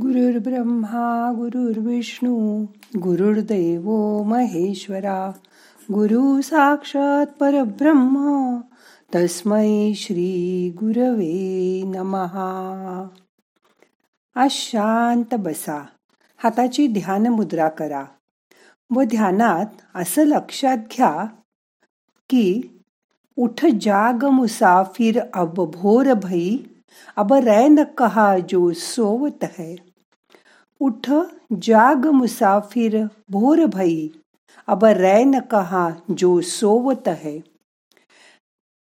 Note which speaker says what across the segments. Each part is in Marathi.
Speaker 1: गुरुर्ब्रह्मा गुरुर्विष्णू गुरुर्देव महेश्वरा गुरु साक्षात परब्रह्म तस्मै श्री गुरवे नमहा आज शांत बसा हाताची ध्यान मुद्रा करा व ध्यानात असं लक्षात घ्या की उठ जाग मुसाफिर अब भोर भई अब रैन कहा जो सोवत है. उठ जाग मुसाफिर भोर भई। अब रैन कहा जो सोवत है।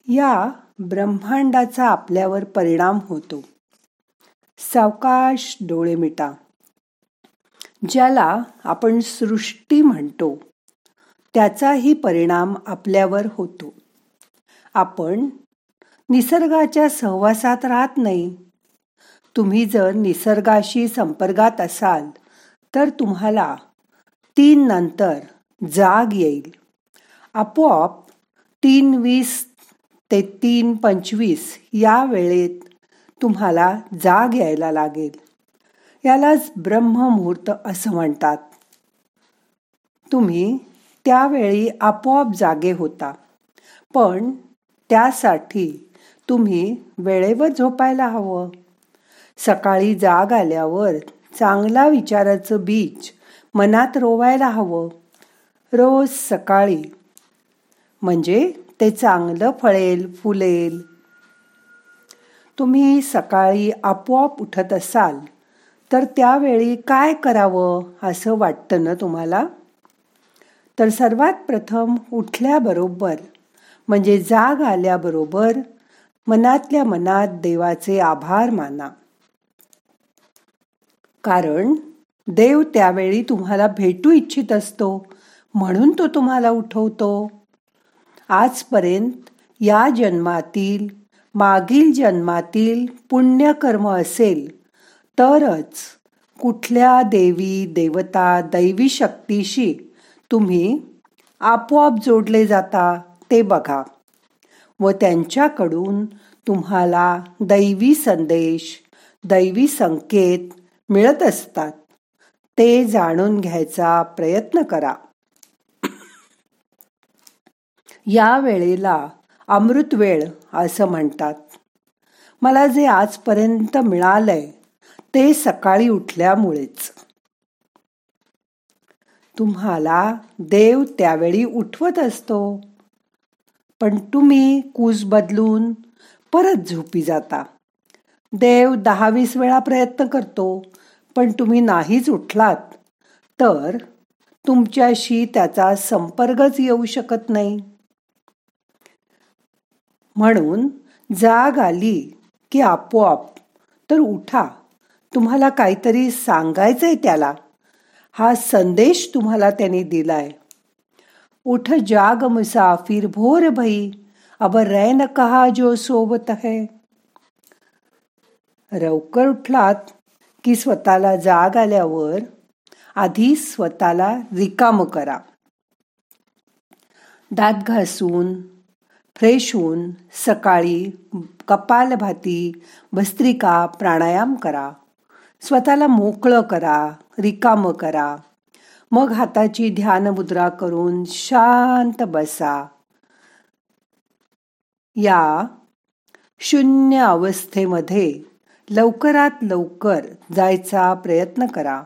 Speaker 1: या ब्रह्मांडाचा आपल्यावर परिणाम होतो। सावकाश डोळे मिटा। ज्याला आपण सृष्टी म्हणतो त्याचाही परिणाम आपल्यावर होतो। आपण निसर्गाच्या सहवासात राहत नाही तुम्ही जर निसर्गाशी संपर्कात असाल तर तुम्हाला तीन नंतर जाग येईल. आपोआप तीन वीस ते तीन पंचवीस या वेळेत तुम्हाला जाग यायला लागेल. यालाच ब्रह्ममुहूर्त असं म्हणतात. तुम्ही त्यावेळी आपोआप जागे होता. पण त्यासाठी तुम्ही वेळेवर झोपायला हवं. सकाळी जाग आल्यावर चांगला विचाराचं बीज मनात रोवायला हवं. रोज सकाळी. म्हणजे ते चांगलं फळेल फुलेल. तुम्ही सकाळी आपोआप उठत असाल तर त्यावेळी काय करावं असं वाटतं ना तुम्हाला? तर सर्वात प्रथम उठल्याबरोबर म्हणजे जाग आल्याबरोबर मनातल्या मनात देवाचे आभार माना. कारण देव त्यावेळी तुम्हाला भेटू इच्छित असतो म्हणून तो तुम्हाला उठवतो. आजपर्यंत या जन्मातील मागील जन्मातील पुण्यकर्म असेल तरच कुठल्या देवी देवता दैवी शक्तीशी तुम्ही आपोआप जोडले जाता ते बघा व त्यांच्याकडून तुम्हाला दैवी संदेश दैवी संकेत मिळत असतात. ते जाणून घ्यायचा प्रयत्न करा. या वेळेला अमृत वेळ असं म्हणतात. मला जे आजपर्यंत मिळालंय ते सकाळी उठल्यामुळेच. तुम्हाला देव त्यावेळी उठवत असतो. पण तुम्ही कूस बदलून परत झोपी जाता. देव दहावीस वेळा प्रयत्न करतो. पण तुम्ही नाहीच उठलात तर तुमच्याशी त्याचा संपर्कच येऊ शकत नाही. म्हणून जाग आली की आपोआप तर उठा तुम्हाला काहीतरी सांगायचंय त्याला. हा संदेश तुम्हाला त्याने दिलाय. उठ जाग मुसाफिर भोर भई अब रैन कहा जो सोबत है. लवकर उठलात की स्वतःला जाग आल्यावर आधी स्वतःला रिकाम करा. दात घासून फ्रेश होऊन सकाळी कपालभाती भस्त्रिका प्राणायाम करा. स्वतःला मोकळं करा रिकाम करा. मग हाताची ध्यान मुद्रा करून शांत बसा. या शून्य अवस्थेमध्ये लवकरात लवकर जायचा प्रयत्न करा.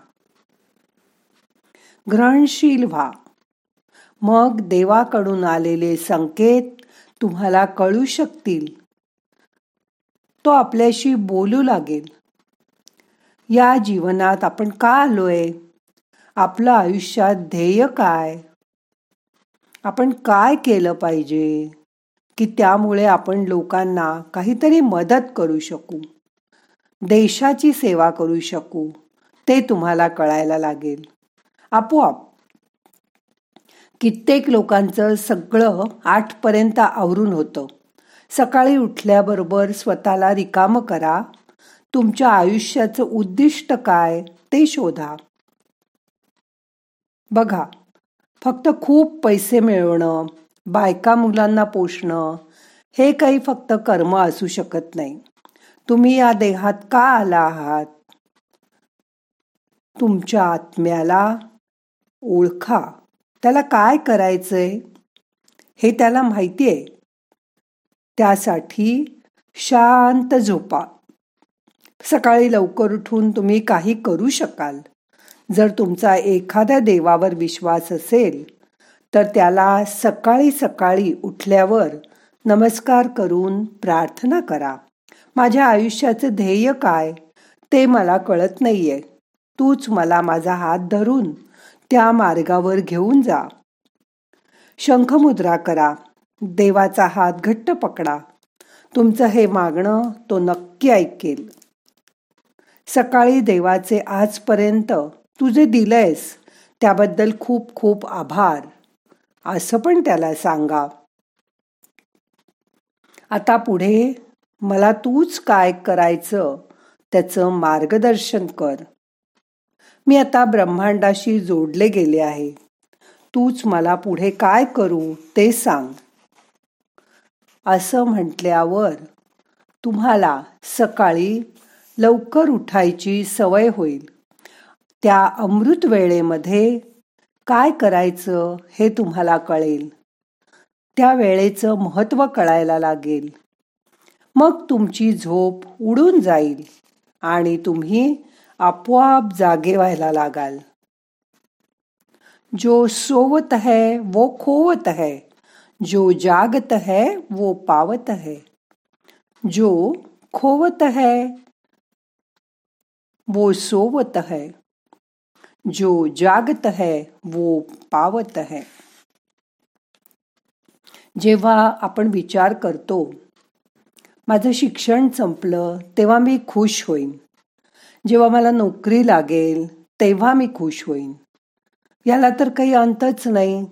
Speaker 1: ग्रहणशील व्हा. मग देवाकडून आलेले संकेत तुम्हाला कळू शकतील. तो आपल्याशी बोलू लागेल. या जीवनात आपण का आलोय? आपलं आयुष्यात ध्येय काय? आपण काय केलं पाहिजे? की त्यामुळे आपण लोकांना काहीतरी मदत करू शकू? देशाची सेवा करू शकू ते तुम्हाला कळायला लागेल. आपोआप कित्येक लोकांचं सगळं आठपर्यंत आवरून होतं. सकाळी उठल्याबरोबर स्वतःला रिकाम करा. तुमच्या आयुष्याचं उद्दिष्ट काय ते शोधा. बघा फक्त खूप पैसे मिळवणं बायका मुलांना पोषणं हे काही फक्त कर्म असू शकत नाही. तुम्ही या देहात का आला आहात? तुमच्या आत्म्याला ओळखा. त्याला काय करायचंय? हे त्याला माहिती आहे त्यासाठी शांत झोपा. सकाळी लवकर उठून तुम्ही काही करू शकाल. जर तुमचा एखाद्या देवावर विश्वास असेल तर त्याला सकाळी सकाळी उठल्यावर नमस्कार करून प्रार्थना करा. माझ्या आयुष्याचे ध्येय काय? ते मला कळत नाहीये. तूच मला माझा हात धरून त्या मार्गावर घेऊन जा. शंखमुद्रा करा. देवाचा हात घट्ट पकडा. तुमचं हे मागणं तो नक्की ऐकेल. सकाळी देवाचे आजपर्यंत तू जे दिलंयस. त्याबद्दल खूप खूप आभार. असं पण त्याला सांगा. आता पुढे मला तूच काय करायचं त्याचं मार्गदर्शन कर. मी आता ब्रह्मांडाशी जोडले गेले आहे. तूच मला पुढे काय करू ते सांग. असं म्हटल्यावर तुम्हाला सकाळी लवकर उठायची सवय होईल. त्या अमृत वेळेमध्ये काय करायचं हे तुम्हाला कळेल. त्या वेळेचं महत्त्व कळायला लागेल. मग तुमची झोप उडून जाईल आणि तुम्ही आपोआप जागे व्हायला लागाल. जो सोवत है वो खोवत है जो जागत है वो पावत है जो खोवत है वो सोवत है जो जागत है वो पावत है जेव्हा आपण विचार करतो माझं शिक्षण संपलं तेव्हा मी खुश होईन. जेव्हा मला नोकरी लागेल तेव्हा मी खुश होईन. याला तर काही अंतच नाही.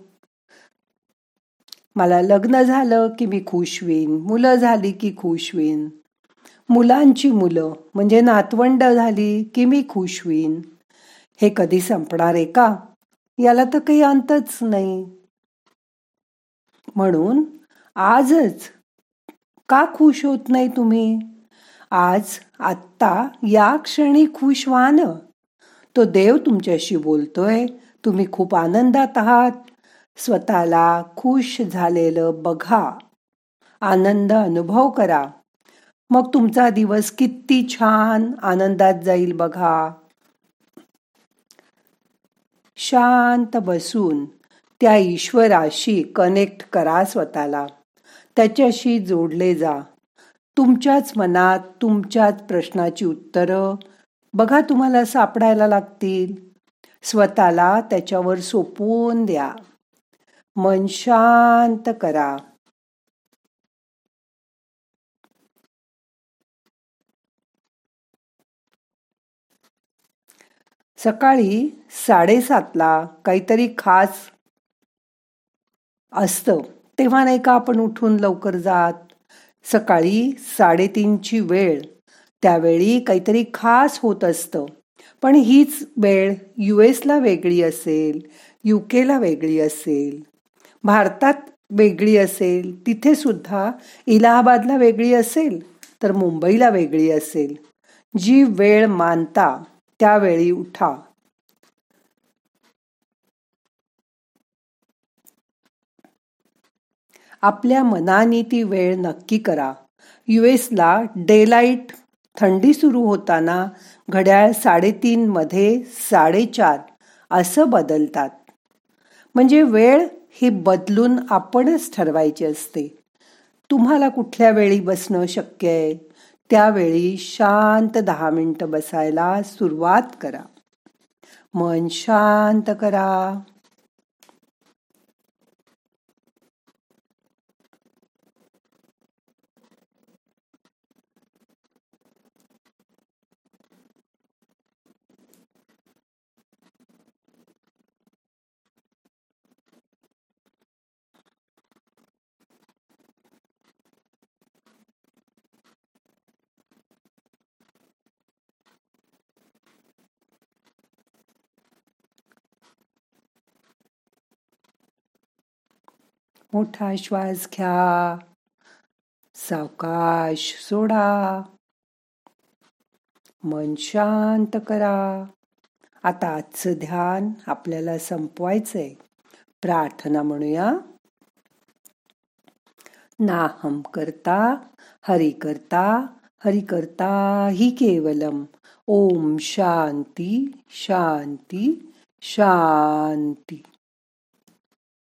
Speaker 1: मला लग्न झालं की मी खुश होईन मुलं झाली की खुश होईन. मुलांची मुलं म्हणजे नातवंड झाली की मी खुश होईन. हे कधी संपणार आहे का? याला तर काही अंतच नाही. म्हणून आजच का खुश होत नाही तुम्ही? आज आत्ता या क्षणी खुश व्हा तो देव तुमच्याशी बोलतोय. तुम्ही खूप आनंदात आहात. स्वतःला खुश झालेलं बघा. आनंद अनुभव करा. मग तुमचा दिवस किती छान आनंदात जाईल बघा. शांत बसून त्या ईश्वराशी कनेक्ट करा स्वतःला. त्याच्याशी जोडले जा. तुमच्याच मनात तुमच्याच प्रश्नाची उत्तरं बघा तुम्हाला सापडायला लागतील. स्वतःला त्याच्यावर सोपवून द्या. मन शांत करा. सकाळी साडेसातला काहीतरी खास असतं. तेव्हा नाही का आपण उठून लवकर जात? सकाळी साडेतीनची वेळ. त्यावेळी काहीतरी खास होत असतं. पण हीच वेळ यू एसला वेगळी असेल यू केला वेगळी असेल भारतात वेगळी असेल तिथे सुद्धा इलाहाबादला वेगळी असेल तर मुंबईला वेगळी असेल. जी वेळ मानता त्यावेळी उठा. आपल्या मनाने ती वेळ नक्की करा. युएसला डेलाईट थंडी सुरू होताना घड्याळ साडेतीनमध्ये साडेचार असं बदलतात. म्हणजे वेळ ही बदलून आपणच ठरवायची असते. तुम्हाला कुठल्या वेळी बसणं शक्य आहे? त्यावेळी शांत दहा मिनटं बसायला सुरुवात करा. मन शांत करा. मोठा श्वास घ्या सावकाश सोडा मन शांत करा. आता आजचं ध्यान आपल्याला संपवायचंय. प्रार्थना म्हणूया. नाहम करता हरि करता हरि करता हि केवलम. ओम शांती शांती शांती.